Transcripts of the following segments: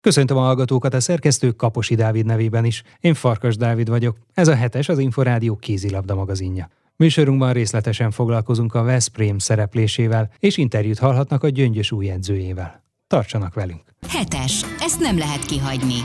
Köszöntöm a hallgatókat a szerkesztő Kaposi Dávid nevében is. Én Farkas Dávid vagyok. Ez a hetes az Inforádió kézilabda magazinja. Műsorunkban részletesen foglalkozunk a Veszprém szereplésével, és interjút hallhatnak a gyöngyös új edzőjével. Tartsanak velünk! Hetes. Ezt nem lehet kihagyni.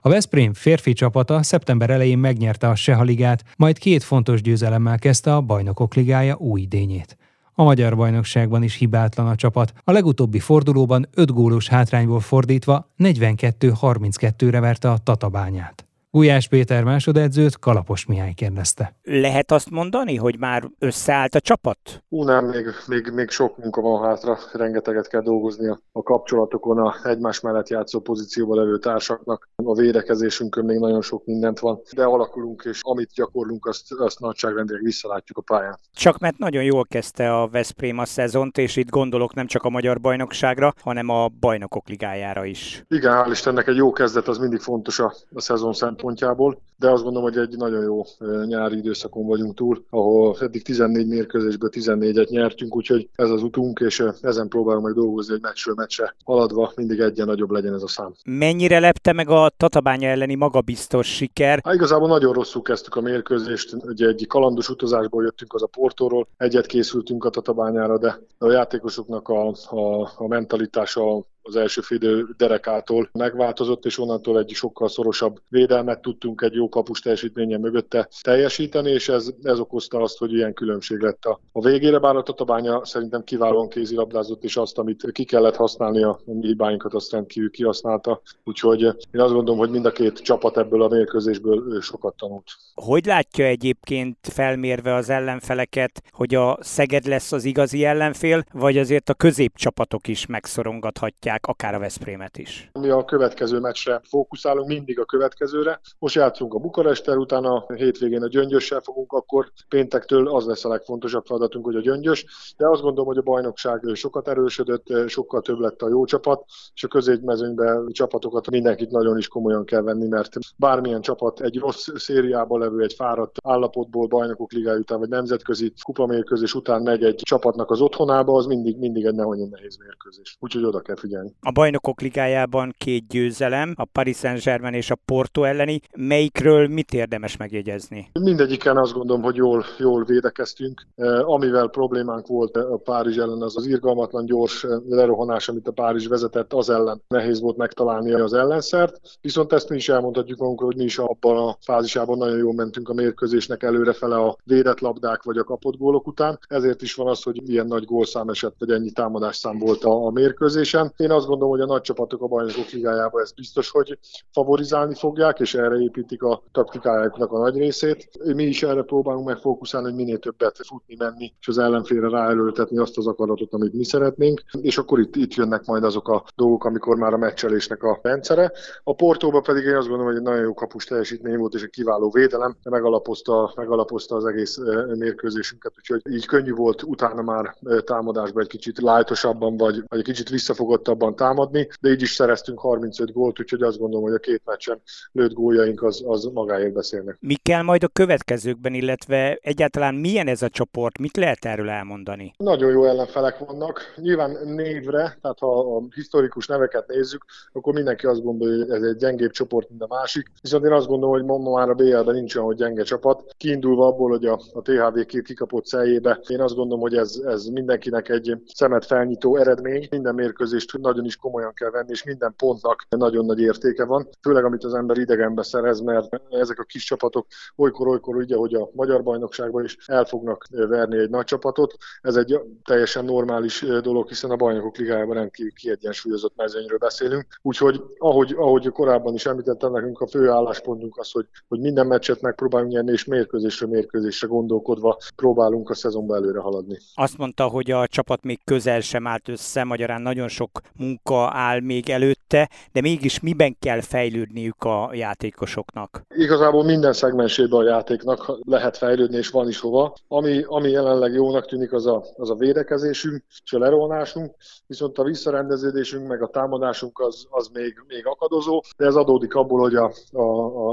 A Veszprém férfi csapata szeptember elején megnyerte a Seha ligát, majd két fontos győzelemmel kezdte a Bajnokok ligája új idényét. A magyar bajnokságban is hibátlan a csapat. A legutóbbi fordulóban 5 gólos hátrányból fordítva 42-32-re verte a Tatabányát. Gulyás Péter másodedzőt Kalapos Mihály kérdezte. Lehet azt mondani, hogy már összeállt a csapat? Ú, nem, még, még, még sok munka van hátra, rengeteget kell dolgozni a, a kapcsolatokon, a egymás mellett játszó pozícióban levő társaknak. A védekezésünkön még nagyon sok mindent van, de alakulunk, és amit gyakorlunk, azt, azt nagyságrendileg visszalátjuk a pályán. Csak mert nagyon jól kezdte a Veszprém a szezont, és itt gondolok nem csak a magyar bajnokságra, hanem a bajnokok ligájára is. Igen, hál' Istennek egy jó kezdet az mindig fontos a, a szezon szempontjából, de azt gondolom, hogy egy nagyon jó nyári időszakon vagyunk túl, ahol eddig 14 mérkőzésből 14-et nyertünk, úgyhogy ez az utunk, és ezen próbálunk meg dolgozni, hogy meccsről meccsre haladva mindig egyen nagyobb legyen ez a szám. Mennyire lepte meg a Tatabánya elleni magabiztos siker? Há, igazából nagyon rosszul kezdtük a mérkőzést, ugye egy kalandos utazásból jöttünk az a Portóról, egyet készültünk a Tatabányára, de a játékosoknak a, a, a mentalitása az első félidő derekától megváltozott, és onnantól egy sokkal szorosabb védelmet tudtunk egy jó kapus teljesítménye mögötte teljesíteni, és ez, ez okozta azt, hogy ilyen különbség lett a, a végére, bár a Tatabánya szerintem kiválóan kézilabdázott, és azt, amit ki kellett használni, a mi hibáinkat azt rendkívül kihasználta. Úgyhogy én azt gondolom, hogy mind a két csapat ebből a mérkőzésből sokat tanult. Hogy látja egyébként felmérve az ellenfeleket, hogy a Szeged lesz az igazi ellenfél, vagy azért a középcsapatok is megszorongathatják akár a Veszprémet is. Mi a következő meccsre fókuszálunk, mindig a következőre. Most játszunk a Bukarester, utána a hétvégén a Gyöngyössel fogunk, akkor péntektől az lesz a legfontosabb feladatunk, hogy a Gyöngyös. De azt gondolom, hogy a bajnokság sokat erősödött, sokkal több lett a jó csapat, és a középmezőnyben csapatokat mindenkit nagyon is komolyan kell venni, mert bármilyen csapat egy rossz szériában levő, egy fáradt állapotból bajnokok ligája után, vagy nemzetközi kupamérkőzés után megy egy csapatnak az otthonába, az mindig, mindig egy nagyon nehéz mérkőzés. Úgyhogy oda kell figyelni. A bajnokok ligájában két győzelem, a Paris Saint-Germain és a Porto elleni. Melyikről mit érdemes megjegyezni? Mindegyiken azt gondolom, hogy jól, jól védekeztünk. Eh, amivel problémánk volt a Párizs ellen, az az irgalmatlan gyors eh, lerohanás, amit a Párizs vezetett, az ellen nehéz volt megtalálni az ellenszert. Viszont ezt mi is elmondhatjuk magunkról, hogy mi is abban a fázisában nagyon jól mentünk a mérkőzésnek előrefele a védett labdák vagy a kapott gólok után. Ezért is van az, hogy ilyen nagy gólszám esett, vagy ennyi támadásszám volt a, a mérkőzésen. Én azt gondolom, hogy a nagy csapatok a bajnokok ligájában ezt biztos, hogy favorizálni fogják, és erre építik a taktikájáknak a nagy részét. Mi is erre próbálunk meg fókuszálni, hogy minél többet futni, menni, és az ellenfélre ráerőltetni azt az akaratot, amit mi szeretnénk, és akkor itt, itt jönnek majd azok a dolgok, amikor már a meccselésnek a rendszere. A Portóban pedig én azt gondolom, hogy egy nagyon jó kapus teljesítmény volt, és egy kiváló védelem, megalapozta, megalapozta az egész mérkőzésünket, úgyhogy így könnyű volt utána már támadásban egy kicsit lájtosabban, vagy, vagy egy kicsit visszafogottabban támadni, de így is szereztünk 35 gólt, úgyhogy azt gondolom, hogy a két meccsen lőtt góljaink az, az magáért beszélnek. Mi kell majd a következőkben, illetve egyáltalán milyen ez a csoport, mit lehet erről elmondani? Nagyon jó ellenfelek vannak. Nyilván névre, tehát ha a historikus neveket nézzük, akkor mindenki azt gondolja, hogy ez egy gyengébb csoport, mint a másik. Viszont én azt gondolom, hogy ma már a BL-ben nincs olyan, hogy gyenge csapat. Kiindulva abból, hogy a, a THV két kikapott szeljébe, én azt gondolom, hogy ez, ez mindenkinek egy szemet felnyitó eredmény. Minden mérkőzést nagy nagyon is komolyan kell venni, és minden pontnak nagyon nagy értéke van, főleg amit az ember idegenbe szerez, mert ezek a kis csapatok olykor-olykor ugye, hogy a magyar bajnokságban is el fognak verni egy nagy csapatot. Ez egy teljesen normális dolog, hiszen a bajnokok ligájában rendkívül kiegyensúlyozott mezőnyről beszélünk. Úgyhogy ahogy, ahogy korábban is említettem, nekünk a fő álláspontunk az, hogy, hogy minden meccset megpróbálunk nyerni, és mérkőzésre mérkőzésre gondolkodva próbálunk a szezonba előre haladni. Azt mondta, hogy a csapat még közel sem állt össze, magyarán nagyon sok munka áll még előtte, de mégis miben kell fejlődniük a játékosoknak? Igazából minden szegmensében a játéknak lehet fejlődni, és van is hova. Ami, ami jelenleg jónak tűnik, az a, az a védekezésünk és a lerolnásunk, viszont a visszarendeződésünk meg a támadásunk az, az még, még akadozó, de ez adódik abból, hogy a, a,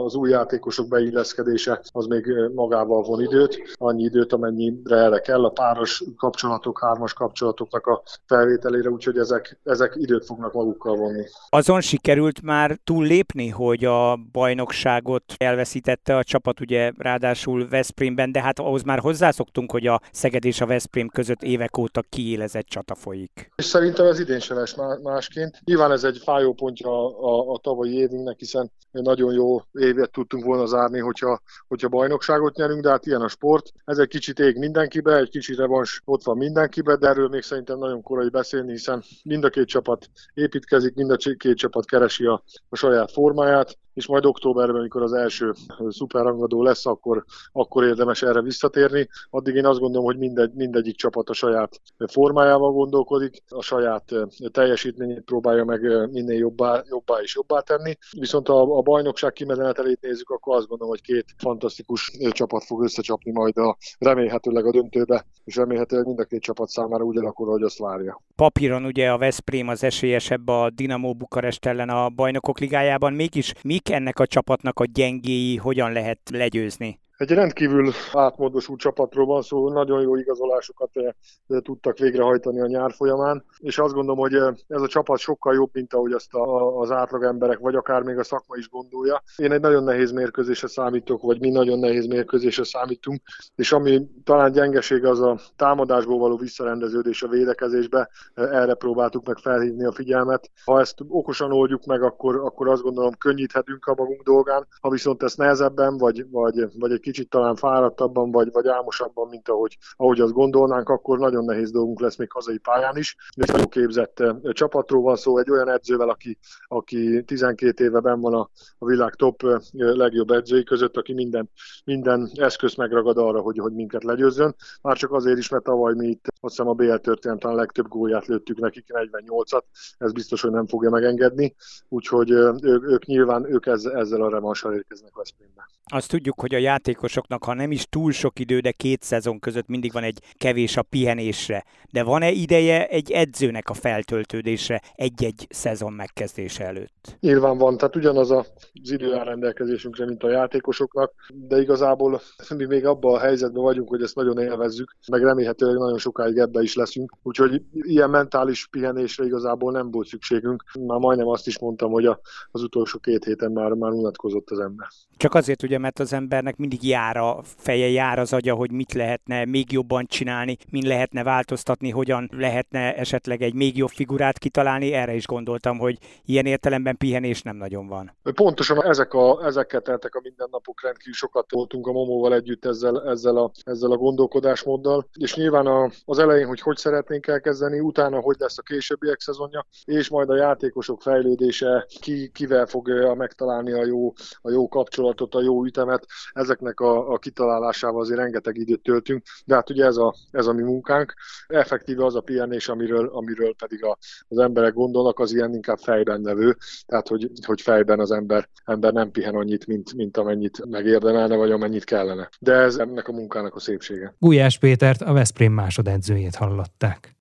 az új játékosok beilleszkedése az még magával von időt, annyi időt, amennyire erre kell, a páros kapcsolatok, hármas kapcsolatoknak a felvételére, úgyhogy ezek, ezek időt fognak magukkal vonni. Azon sikerült már túllépni, hogy a bajnokságot elveszítette a csapat, ugye ráadásul Veszprémben, de hát ahhoz már hozzászoktunk, hogy a Szeged és a Veszprém között évek óta kiélezett csata folyik. És szerintem ez idén sem lesz másként. Nyilván ez egy fájó pontja a, a, a tavalyi évünknek, hiszen nagyon jó évet tudtunk volna zárni, hogyha, hogyha bajnokságot nyerünk, de hát ilyen a sport. Ez egy kicsit ég mindenkibe, egy kicsit revans ott van mindenkibe, de erről még szerintem nagyon korai beszélni, hiszen mind a két csapat építkezik, mind a két csapat keresi a, a saját formáját és majd októberben, amikor az első szuperrangadó lesz, akkor, akkor érdemes erre visszatérni. Addig én azt gondolom, hogy mindegy, mindegyik csapat a saját formájával gondolkodik, a saját teljesítményét próbálja meg minél jobbá, jobbá és jobbá tenni. Viszont a, a bajnokság kimenetelét nézzük, akkor azt gondolom, hogy két fantasztikus csapat fog összecsapni majd a remélhetőleg a döntőbe, és remélhetőleg mind a két csapat számára úgy alakul, hogy azt várja. Papíron ugye a Veszprém az esélyesebb a Dinamo Bukarest ellen a bajnokok ligájában, mégis mik ennek a csapatnak a gyengéi, hogyan lehet legyőzni? Egy rendkívül átmódosult csapatról van szó, nagyon jó igazolásokat eh, tudtak végrehajtani a nyár folyamán, és azt gondolom, hogy eh, ez a csapat sokkal jobb, mint ahogy azt a, az átlag emberek, vagy akár még a szakma is gondolja. Én egy nagyon nehéz mérkőzésre számítok, vagy mi nagyon nehéz mérkőzésre számítunk, és ami talán gyengeség az a támadásból való visszarendeződés a védekezésbe, eh, erre próbáltuk meg felhívni a figyelmet. Ha ezt okosan oldjuk meg, akkor, akkor azt gondolom könnyíthetünk a magunk dolgán, ha viszont ezt nehezebben, vagy, vagy, vagy egy kicsit talán fáradtabban vagy, vagy álmosabban, mint ahogy, ahogy azt gondolnánk, akkor nagyon nehéz dolgunk lesz még hazai pályán is. Egy nagyon képzett csapatról van szó, egy olyan edzővel, aki, aki 12 éve ben van a, a világ top legjobb edzői között, aki minden, minden eszköz megragad arra, hogy, hogy minket legyőzzön. Már csak azért is, mert tavaly mi itt, azt hiszem a BL történet a legtöbb gólját lőttük nekik, 48-at, ez biztos, hogy nem fogja megengedni, úgyhogy ők, ők nyilván ők ezzel, a revanssal érkeznek Veszprémbe. Azt tudjuk, hogy a játékosoknak, ha nem is túl sok idő, de két szezon között mindig van egy kevés a pihenésre. De van-e ideje egy edzőnek a feltöltődésre egy-egy szezon megkezdése előtt? Nyilván van, tehát ugyanaz az idő áll rendelkezésünkre, mint a játékosoknak, de igazából mi még abban a helyzetben vagyunk, hogy ezt nagyon élvezzük, meg remélhetőleg nagyon sokáig ebbe is leszünk. Úgyhogy ilyen mentális pihenésre igazából nem volt szükségünk. Már majdnem azt is mondtam, hogy az utolsó két héten már, már unatkozott az ember. Csak azért ugye, mert az embernek mindig jár a feje, jár az agya, hogy mit lehetne még jobban csinálni, min lehetne változtatni, hogyan lehetne esetleg egy még jobb figurát kitalálni. Erre is gondoltam, hogy ilyen értelemben pihenés nem nagyon van. Pontosan ezek a, ezeket teltek a mindennapok, rendkívül sokat voltunk a Momóval együtt ezzel, ezzel, a, ezzel a gondolkodásmóddal, és nyilván a, az elején, hogy hogy szeretnénk elkezdeni, utána, hogy lesz a későbbiek szezonja, és majd a játékosok fejlődése, ki, kivel fogja megtalálni a jó, a jó kapcsolatot, a jó ütemet, ezeknek a, a kitalálásával azért rengeteg időt töltünk, de hát ugye ez a, ez a mi munkánk. Effektíve az a pihenés, amiről, amiről pedig a, az emberek gondolnak, az ilyen inkább fejben nevő, tehát hogy, hogy fejben az ember, ember nem pihen annyit, mint, mint amennyit megérdemelne, vagy amennyit kellene. De ez ennek a munkának a szépsége. Gulyás Pétert, a Veszprém másodedzőjét hallották.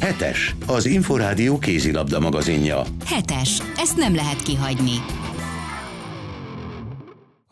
Hetes, az Inforádió kézilabda magazinja. Hetes, ezt nem lehet kihagyni.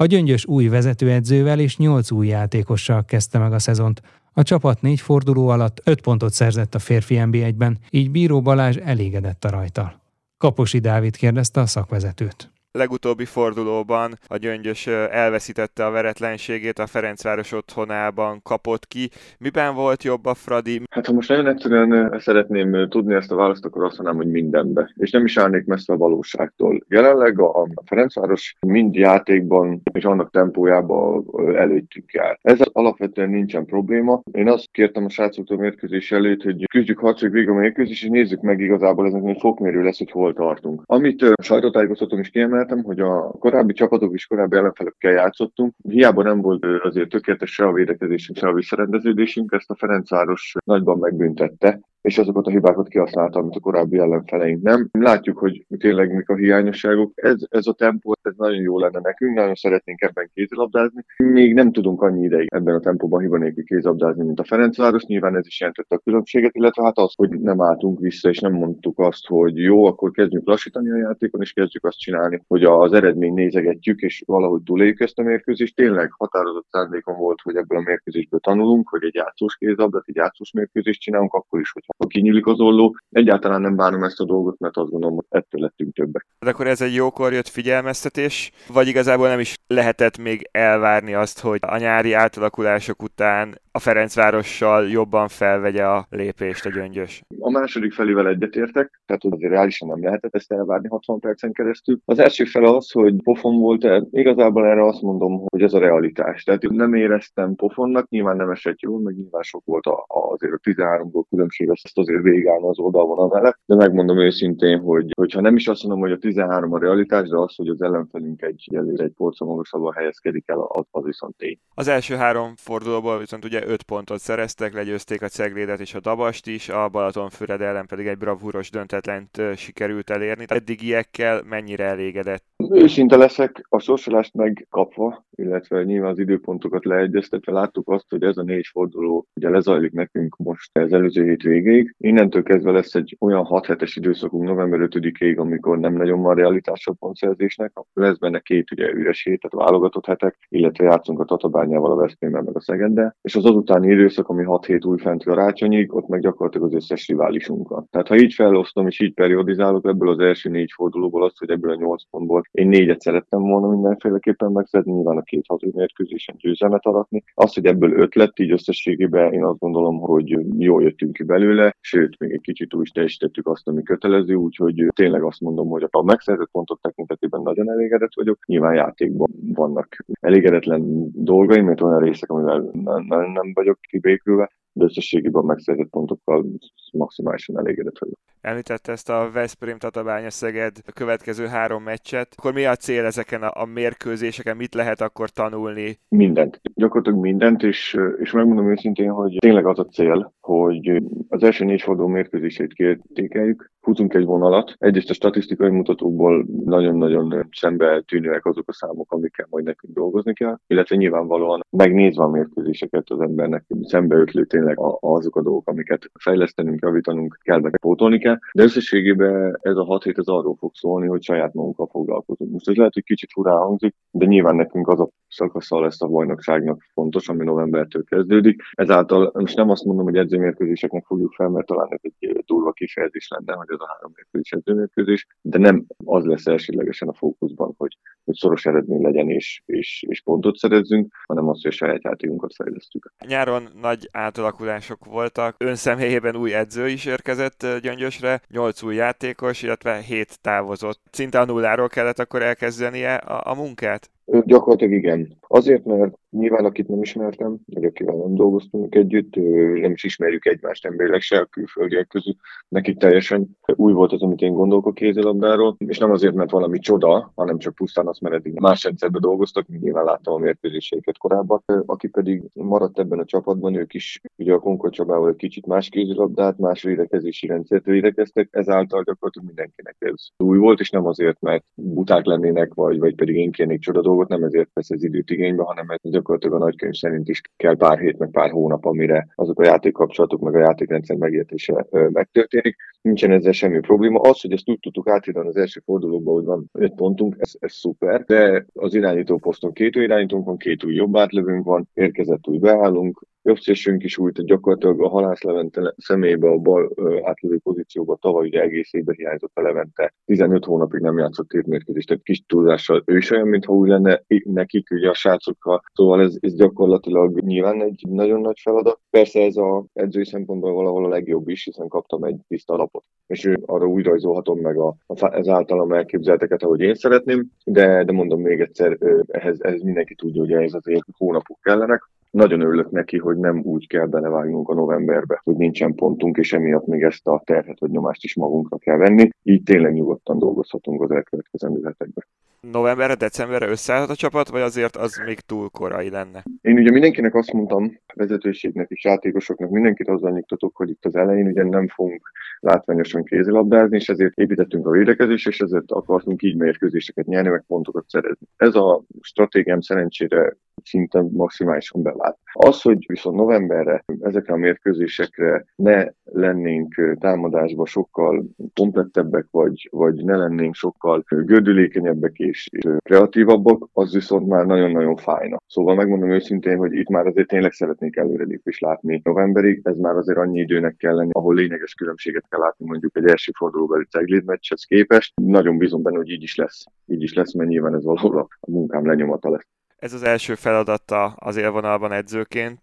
A gyöngyös új vezetőedzővel és nyolc új játékossal kezdte meg a szezont. A csapat négy forduló alatt öt pontot szerzett a férfi NB1-ben, így Bíró Balázs elégedett a rajtal. Kaposi Dávid kérdezte a szakvezetőt legutóbbi fordulóban a Gyöngyös elveszítette a veretlenségét, a Ferencváros otthonában kapott ki. Miben volt jobb a Fradi? Hát ha most nagyon egyszerűen szeretném tudni ezt a választ, akkor azt mondanám, hogy mindenbe. És nem is állnék messze a valóságtól. Jelenleg a Ferencváros mind játékban és annak tempójában előttünk jár. Ez alapvetően nincsen probléma. Én azt kértem a srácoktól mérkőzés előtt, hogy küzdjük harcoljuk végig a mérkőzés, és nézzük meg igazából ez egy fokmérő lesz, hogy hol tartunk. Amit sajtótájékoztatom is kiemel, kiemeltem, hogy a korábbi csapatok is korábbi ellenfelekkel játszottunk. Hiába nem volt azért tökéletes se a védekezésünk, se a visszarendeződésünk, ezt a Ferencváros nagyban megbüntette és azokat a hibákat kihasználta, amit a korábbi ellenfeleink nem. Látjuk, hogy tényleg mik a hiányosságok. Ez, ez a tempó, ez nagyon jó lenne nekünk, nagyon szeretnénk ebben kézilabdázni. Még nem tudunk annyi ideig ebben a tempóban hiba nélkül kézilabdázni, mint a Ferencváros. Nyilván ez is jelentette a különbséget, illetve hát az, hogy nem álltunk vissza, és nem mondtuk azt, hogy jó, akkor kezdjünk lassítani a játékon, és kezdjük azt csinálni, hogy az eredmény nézegetjük, és valahogy túléljük ezt a mérkőzést. Tényleg határozott szándékom volt, hogy ebből a mérkőzésből tanulunk, hogy egy játszós kézilabdát, egy játszós mérkőzést csinálunk, akkor is, hogy ha kinyílik az olló. Egyáltalán nem bánom ezt a dolgot, mert azt gondolom, hogy ettől lettünk többek. De akkor ez egy jókor jött figyelmeztetés, vagy igazából nem is lehetett még elvárni azt, hogy a nyári átalakulások után a Ferencvárossal jobban felvegye a lépést a gyöngyös. A második felével egyetértek, tehát azért reálisan nem lehetett ezt elvárni 60 percen keresztül. Az első fel az, hogy pofon volt -e, igazából erre azt mondom, hogy ez a realitás. Tehát nem éreztem pofonnak, nyilván nem esett jól, meg nyilván sok volt a, azért a 13-ból különbség, ezt azért végállni az oldalvonal mellett, de megmondom őszintén, hogy hogyha nem is azt mondom, hogy a 13 a realitás, de az, hogy az ellenfelünk egy, egy polca magasabban helyezkedik el, az, az viszont tény. Az első három fordulóból viszont ugye 5 pontot szereztek, legyőzték a Ceglédet és a Dabast is, a Balatonfüred ellen pedig egy bravúros döntetlent sikerült elérni. Eddigiekkel mennyire elégedett? Őszinte leszek, a sorsolást megkapva, illetve nyilván az időpontokat leegyeztetve láttuk azt, hogy ez a négy forduló ugye lezajlik nekünk most az előző hét végéig. Innentől kezdve lesz egy olyan 6 hetes időszakunk november 5-ig, amikor nem nagyon van realitás a pontszerzésnek. Lesz benne két ugye üres hét, tehát válogatott hetek, illetve játszunk a Tatabányával, a Veszprémmel, meg a Szegeddel. És az azutáni időszak, ami 6 hét újfent karácsonyig, ott meg gyakorlatilag az összes riválisunkkal. Tehát ha így felosztom és így periodizálok ebből az első négy fordulóból azt, hogy ebből a nyolc pontból én négyet szerettem volna mindenféleképpen megszedni, nyilván a két hazai mérkőzésen győzelmet aratni. Az, hogy ebből öt lett így összességében, én azt gondolom, hogy jól jöttünk ki belőle, sőt, még egy kicsit úgy is teljesítettük azt, ami kötelező, úgyhogy tényleg azt mondom, hogy a megszerzett pontok tekintetében nagyon elégedett vagyok. Nyilván játékban vannak elégedetlen dolgaim, mert olyan részek, amivel nem, nem vagyok kibékülve, de összességében megszerzett pontokkal maximálisan elégedett vagyok. Említette ezt a Veszprém Tatabánya Szeged a következő három meccset. Akkor mi a cél ezeken a, a mérkőzéseken? Mit lehet akkor tanulni? Mindent. Gyakorlatilag mindent, és, és megmondom őszintén, hogy tényleg az a cél, hogy az első négy forduló mérkőzését kiértékeljük, futunk egy vonalat. Egyrészt a statisztikai mutatókból nagyon-nagyon szembe tűnőek azok a számok, amikkel majd nekünk dolgozni kell, illetve nyilvánvalóan megnézve a mérkőzéseket az embernek szembe ötlő tényleg azok a dolgok, amiket fejlesztenünk, javítanunk kell, meg pótolni kell, de összességében ez a hat hét az arról fog szólni, hogy saját magunkkal foglalkozunk. Most ez lehet, hogy kicsit furán hangzik, de nyilván nekünk az a szakasza lesz a bajnokságnak fontos, ami novembertől kezdődik. Ezáltal most nem azt mondom, hogy edzőmérkőzéseknek fogjuk fel, mert talán ez egy durva kifejezés lenne, hogy ez a három mérkőzés edzőmérkőzés, de nem az lesz elsőlegesen a fókuszban, hogy, hogy szoros eredmény legyen és, és, és pontot szerezzünk, hanem az, hogy a saját játékunkat fejlesztjük. Nyáron nagy átalakulások voltak, ön személyében új edző is érkezett Gyöngyösre, nyolc új játékos, illetve hét távozott. Szinte a nulláról kellett akkor elkezdenie a, a munkát? Gyakorlatilag igen. Azért, mert nyilván akit nem ismertem, vagy akivel nem dolgoztunk együtt, nem is ismerjük egymást emberileg se a külföldiek közül. Nekik teljesen új volt az, amit én gondolok a kézilabdáról, és nem azért, mert valami csoda, hanem csak pusztán azt, mert eddig más rendszerben dolgoztak, mint nyilván láttam a mérkőzéseiket korábban. Aki pedig maradt ebben a csapatban, ők is ugye a Konkol Csabával egy kicsit más kézilabdát, más védekezési rendszert védekeztek, ezáltal gyakorlatilag mindenkinek ez új volt, és nem azért, mert buták lennének, vagy, vagy pedig én kérnék csoda dolgot, nem ezért vesz ez időt igénybe, hanem ez gyakorlatilag a nagykönyv szerint is kell pár hét, meg pár hónap, amire azok a játékkapcsolatok, meg a játékrendszer megértése megtörténik. Nincsen ezzel semmi probléma. Az, hogy ezt úgy tudtuk átírni az első fordulóban, hogy van öt pontunk, ez, ez szuper, de az irányító poszton két új irányítónk van, két új jobb átlövőnk van, érkezett új beállunk, jobbszésünk is új, tehát gyakorlatilag a Halász Levente személybe a bal átlövő pozícióba tavaly ugye egész évben hiányzott a Levente. 15 hónapig nem játszott két mérkőzést, tehát kis túlzással ő is olyan, mintha új lenne nekik, ugye a srácokkal. Szóval ez, ez gyakorlatilag nyilván egy nagyon nagy feladat. Persze ez a edzői szempontból valahol a legjobb is, hiszen kaptam egy tiszta alapot. És ő arra úgy rajzolhatom meg a, az általam elképzelteket, ahogy én szeretném, de, de mondom még egyszer, ehhez, ehhez mindenki tudja, hogy ez azért hónapok kellenek nagyon örülök neki, hogy nem úgy kell belevágnunk a novemberbe, hogy nincsen pontunk, és emiatt még ezt a terhet vagy nyomást is magunkra kell venni. Így tényleg nyugodtan dolgozhatunk az elkövetkezendő hetekben. Novemberre, decemberre összeállhat a csapat, vagy azért az még túl korai lenne? Én ugye mindenkinek azt mondtam, vezetőségnek és játékosoknak, mindenkit azzal nyugtatok, hogy itt az elején ugye nem fogunk látványosan kézilabdázni, és ezért építettünk a védekezést, és ezért akartunk így mérkőzéseket nyerni, meg pontokat szerezni. Ez a stratégiám szerencsére szinte maximálisan bevált. Az, hogy viszont novemberre ezekre a mérkőzésekre ne lennénk támadásba sokkal komplettebbek, vagy, vagy ne lennénk sokkal gördülékenyebbek és kreatívabbak, az viszont már nagyon-nagyon fájna. Szóval megmondom őszintén, hogy itt már azért tényleg szeretnék előrelépést látni novemberig, ez már azért annyi időnek kell lenni, ahol lényeges különbséget kell látni mondjuk egy első fordulóbeli Cegléd meccshez képest. Nagyon bízom benne, hogy így is lesz. Így is lesz, mert nyilván ez valahol a munkám lenyomata lesz. Ez az első feladata az élvonalban edzőként.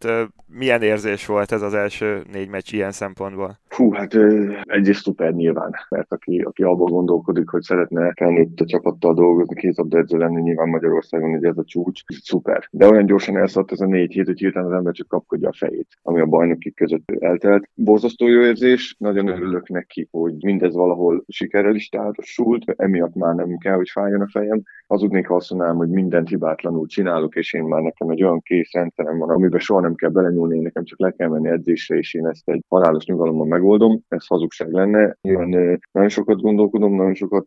Milyen érzés volt ez az első négy meccs ilyen szempontból? Hú, hát egyrészt szuper nyilván, mert aki, aki abban gondolkodik, hogy szeretne felnőtt a csapattal dolgozni, kézabda edző lenni, nyilván Magyarországon hogy ez a csúcs, szuper. De olyan gyorsan elszaladt ez a négy hét, hogy hirtelen az ember csak kapkodja a fejét, ami a bajnoki között eltelt. Borzasztó jó érzés, nagyon örülök neki, hogy mindez valahol sikerrel is tárosult, emiatt már nem kell, hogy fájjon a fejem. Hazudnék, ha azt mondanám, hogy mindent hibátlanul csinálok, és én már nekem egy olyan kész rendszerem van, amiben soha nem kell belenyúlni, nekem csak le kell menni edzésre, és én ezt egy halálos nyugalommal megoldom. Ez hazugság lenne. Nyilván nagyon sokat gondolkodom, nagyon sokat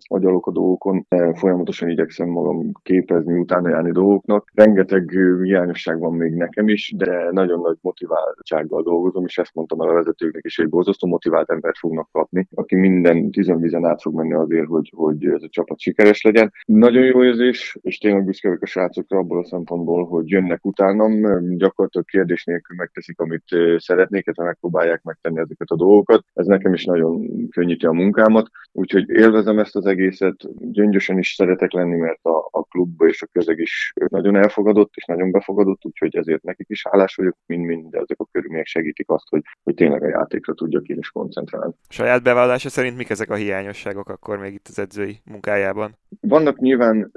agyalok a dolgokon, folyamatosan igyekszem magam képezni, utána járni dolgoknak. Rengeteg hiányosság van még nekem is, de nagyon nagy motiváltsággal dolgozom, és ezt mondtam el a vezetőknek is, hogy borzasztó motivált embert fognak kapni, aki minden tizenvizen át fog menni azért, hogy, hogy ez a csapat sikeres legyen. Nagyon jó érzés, és tényleg büszke vagyok a srácokra abból a szempontból, hogy jönnek utánam, gyakorlatilag kérdés nélkül megteszik, amit szeretnék, illetve megpróbálják megtenni ezeket a dolgokat. Ez nekem is nagyon könnyíti a munkámat, úgyhogy élvezem ezt az egészet, gyöngyösen is szeretek lenni, mert a, a klubba és a közeg is nagyon elfogadott és nagyon befogadott, úgyhogy ezért nekik is hálás vagyok, mind-mind, ezek a körülmények segítik azt, hogy, hogy tényleg a játékra tudjak én is koncentrálni. Saját bevallása szerint mik ezek a hiányosságok akkor még itt az edzői munkájában? Vannak nyilván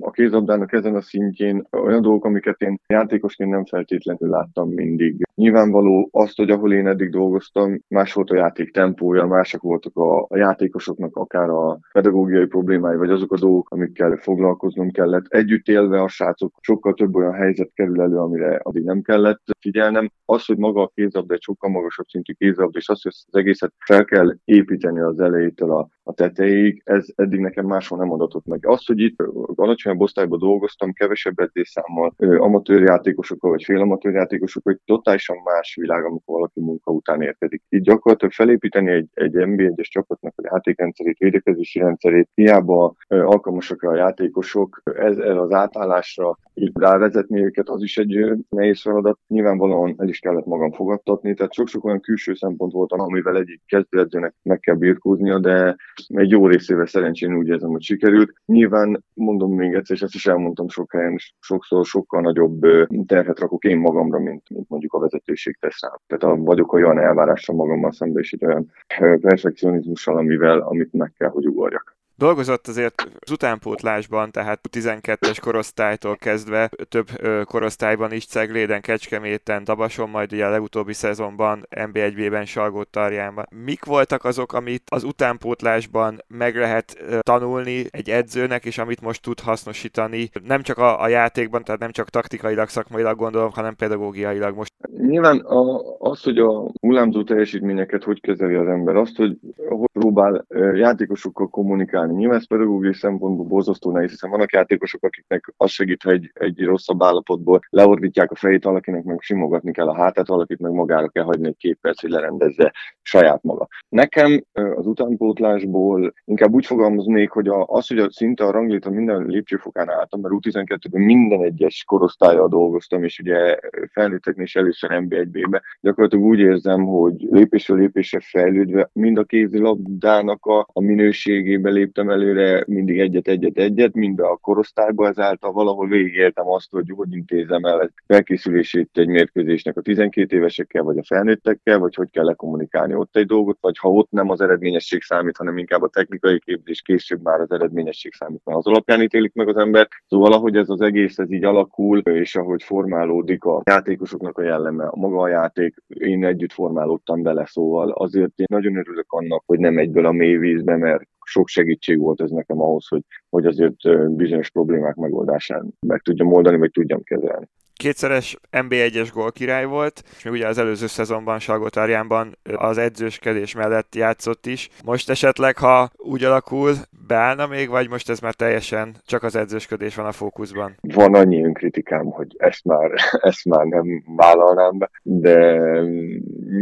a kézabdának ezen a szintjén olyan dolgok, amiket én játékosként nem feltétlenül láttam mindig. Nyilvánvaló azt, hogy ahol én eddig dolgoztam, más volt a játék tempója, mások voltak a, játékosoknak akár a pedagógiai problémái, vagy azok a dolgok, amikkel foglalkoznom kellett. Együtt élve a srácok sokkal több olyan helyzet kerül elő, amire addig nem kellett figyelnem. Az, hogy maga a kézabda egy sokkal magasabb szintű kézabda, és az, hogy az egészet fel kell építeni az elejétől a, a tetejéig, ez eddig nekem máshol nem adatott meg. Az, hogy itt alacsonyabb osztályban dolgoztam, kevesebb edzésszámmal, amatőrjátékosokkal vagy félamatőrjátékosokkal, hogy totálisan más világ, amikor valaki munka után érkezik. Itt gyakorlatilag felépíteni egy, egy NB1-es csapatnak a játékrendszerét, védekezési rendszerét, hiába alkalmasak a játékosok, ez, ez az átállásra rávezetni őket, az is egy nehéz feladat. Nyilvánvalóan el is kellett magam fogadtatni, tehát sok-sok olyan külső szempont volt, amivel egyik kezdőedzőnek meg kell birkóznia, de egy jó részével szerencsén úgy érzem, hogy sikerült. Nyilván mondom még egyszer, és ezt is elmondtam sok helyen, sokszor sokkal nagyobb terhet rakok én magamra, mint, mint mondjuk a vezetőség tesz rám. Tehát vagyok olyan elvárással magammal szemben, és egy olyan perfekcionizmussal, amivel, amit meg kell, hogy ugorjak. Dolgozott azért az utánpótlásban, tehát 12-es korosztálytól kezdve több korosztályban is, Cegléden, Kecskeméten, Dabason, majd ugye a legutóbbi szezonban NB1-ben, Salgótarjánban. Mik voltak azok, amit az utánpótlásban meg lehet tanulni egy edzőnek, és amit most tud hasznosítani, nem csak a, a játékban, tehát nem csak taktikailag, szakmailag gondolom, hanem pedagógiailag most? Nyilván a, az, hogy a hullámzó teljesítményeket hogy kezeli az ember, azt, hogy hogy próbál játékosokkal kommunikálni, csinálni. Nyilván ez pedagógiai szempontból borzasztó nehéz, hiszen vannak játékosok, akiknek az segít, hogy egy, egy rosszabb állapotból leordítják a fejét, valakinek meg simogatni kell a hátát, valakit meg magára kell hagyni egy két perc, hogy lerendezze saját maga. Nekem az utánpótlásból inkább úgy fogalmaznék, hogy az, hogy a, szinte a rangléta minden lépcsőfokán álltam, mert U12-ben minden egyes korosztályjal dolgoztam, és ugye felnőtteknél is először NB1-be. Gyakorlatilag úgy érzem, hogy lépésről lépésre fejlődve mind a kézilabdának a, a minőségébe lép léptem előre mindig egyet-egyet-egyet, mind a korosztályba, ezáltal valahol végigéltem azt, hogy hogy intézem el felkészülését egy mérkőzésnek a 12 évesekkel, vagy a felnőttekkel, vagy hogy kell lekommunikálni ott egy dolgot, vagy ha ott nem az eredményesség számít, hanem inkább a technikai képzés, később már az eredményesség számít, mert az alapján ítélik meg az ember. Szóval valahogy ez az egész ez így alakul, és ahogy formálódik a játékosoknak a jelleme, a maga a játék, én együtt formálódtam bele, szóval azért én nagyon örülök annak, hogy nem egyből a mély vízbe, mert sok segítség volt ez nekem ahhoz, hogy, hogy azért bizonyos problémák megoldásán meg tudjam oldani, vagy tudjam kezelni kétszeres NB1-es gól király volt, és még ugye az előző szezonban Salgótarjánban az edzőskedés mellett játszott is. Most esetleg, ha úgy alakul, beállna még, vagy most ez már teljesen csak az edzősködés van a fókuszban? Van annyi önkritikám, hogy ezt már, ezt már nem vállalnám be, de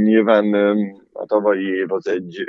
nyilván a tavalyi év az egy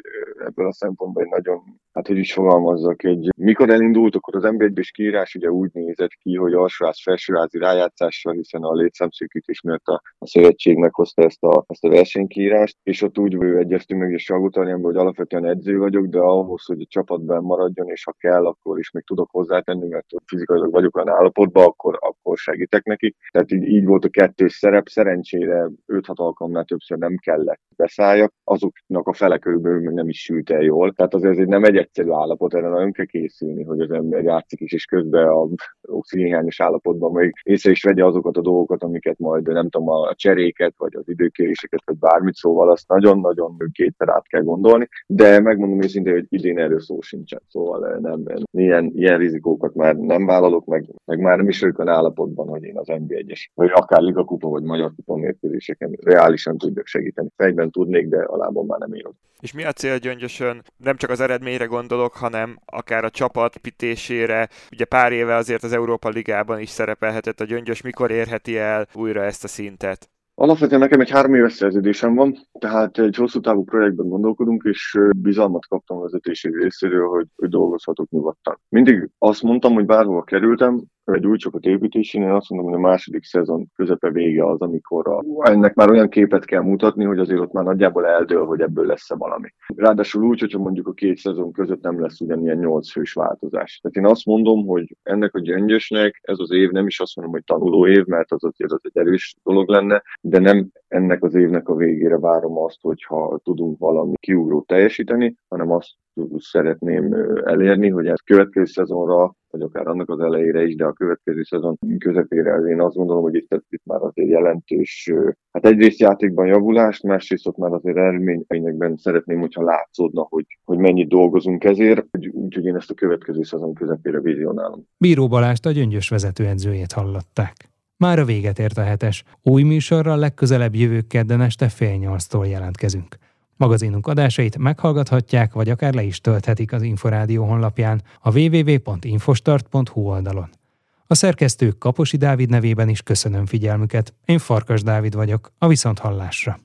ebből a szempontból egy nagyon, hát hogy is fogalmazzak, egy, mikor elindult, akkor az nb 1 kiírás ugye úgy nézett ki, hogy alsóház felsőházi rájátszással, hiszen a létszámszűkítés miatt a, a szövetség meghozta ezt a, ezt a versenykiírást, és ott úgy egyeztünk meg, és Salgótarjánban, hogy alapvetően edző vagyok, de ahhoz, hogy a csapatban maradjon, és ha kell, akkor is még tudok hozzátenni, mert fizikailag vagyok olyan állapotban, akkor, akkor segítek neki. Tehát így, így volt a kettős szerep, szerencsére 5-6 alkalomnál többször nem kellett beszálljak azoknak a fele körülbelül nem is sült el jól. Tehát azért ez nem egy egyszerű állapot, erre nagyon kell készülni, hogy az ember játszik is, és közben a oxigénhányos állapotban még észre is vegye azokat a dolgokat, amiket majd nem tudom, a cseréket, vagy az időkéréseket, vagy bármit, szóval azt nagyon-nagyon kétszer át kell gondolni, de megmondom őszintén, hogy idén erről szó sincsen, szóval eh, nem, ilyen, ilyen rizikókat már nem vállalok, meg, meg már nem is olyan állapotban, hogy én az NB1-es, vagy akár Liga Kupa, vagy Magyar Kupa mérkőzéseken reálisan tudjak segíteni. Fejben tudnék, de a lábon már nem írok. És mi a cél Gyöngyösön? Nem csak az eredményre gondolok, hanem akár a csapat pitésére. Ugye pár éve azért az Európa Ligában is szerepelhetett a Gyöngyös, mikor érheti el újra ezt a szintet? Alapvetően nekem egy három éves szerződésem van, tehát egy hosszú távú projektben gondolkodunk, és bizalmat kaptam a vezetési részéről, hogy, hogy dolgozhatok nyugodtan. Mindig azt mondtam, hogy bárhova kerültem, egy új csapat építésén, én azt mondom, hogy a második szezon közepe vége az, amikor a, ennek már olyan képet kell mutatni, hogy azért ott már nagyjából eldől, hogy ebből lesz-e valami. Ráadásul úgy, hogyha mondjuk a két szezon között nem lesz ugyanilyen nyolc fős változás. Tehát én azt mondom, hogy ennek a gyöngyösnek ez az év nem is azt mondom, hogy tanuló év, mert az azért az egy erős dolog lenne, de nem ennek az évnek a végére várom azt, hogyha tudunk valami kiugrót teljesíteni, hanem azt szeretném elérni, hogy ez következő szezonra, vagy akár annak az elejére is, de a következő szezon közepére én azt gondolom, hogy itt, itt már azért jelentős, hát egyrészt játékban javulást, másrészt ott már azért eredményekben szeretném, hogyha látszódna, hogy, hogy mennyit dolgozunk ezért, úgyhogy én ezt a következő szezon közepére vizionálom. Bíró Balást a gyöngyös vezetőedzőjét hallották. Már a véget ért a hetes. Új műsorral legközelebb jövő kedden este fél nyolctól jelentkezünk. Magazinunk adásait meghallgathatják, vagy akár le is tölthetik az Inforádió honlapján a www.infostart.hu oldalon. A szerkesztők Kaposi Dávid nevében is köszönöm figyelmüket. Én Farkas Dávid vagyok, a Viszonthallásra.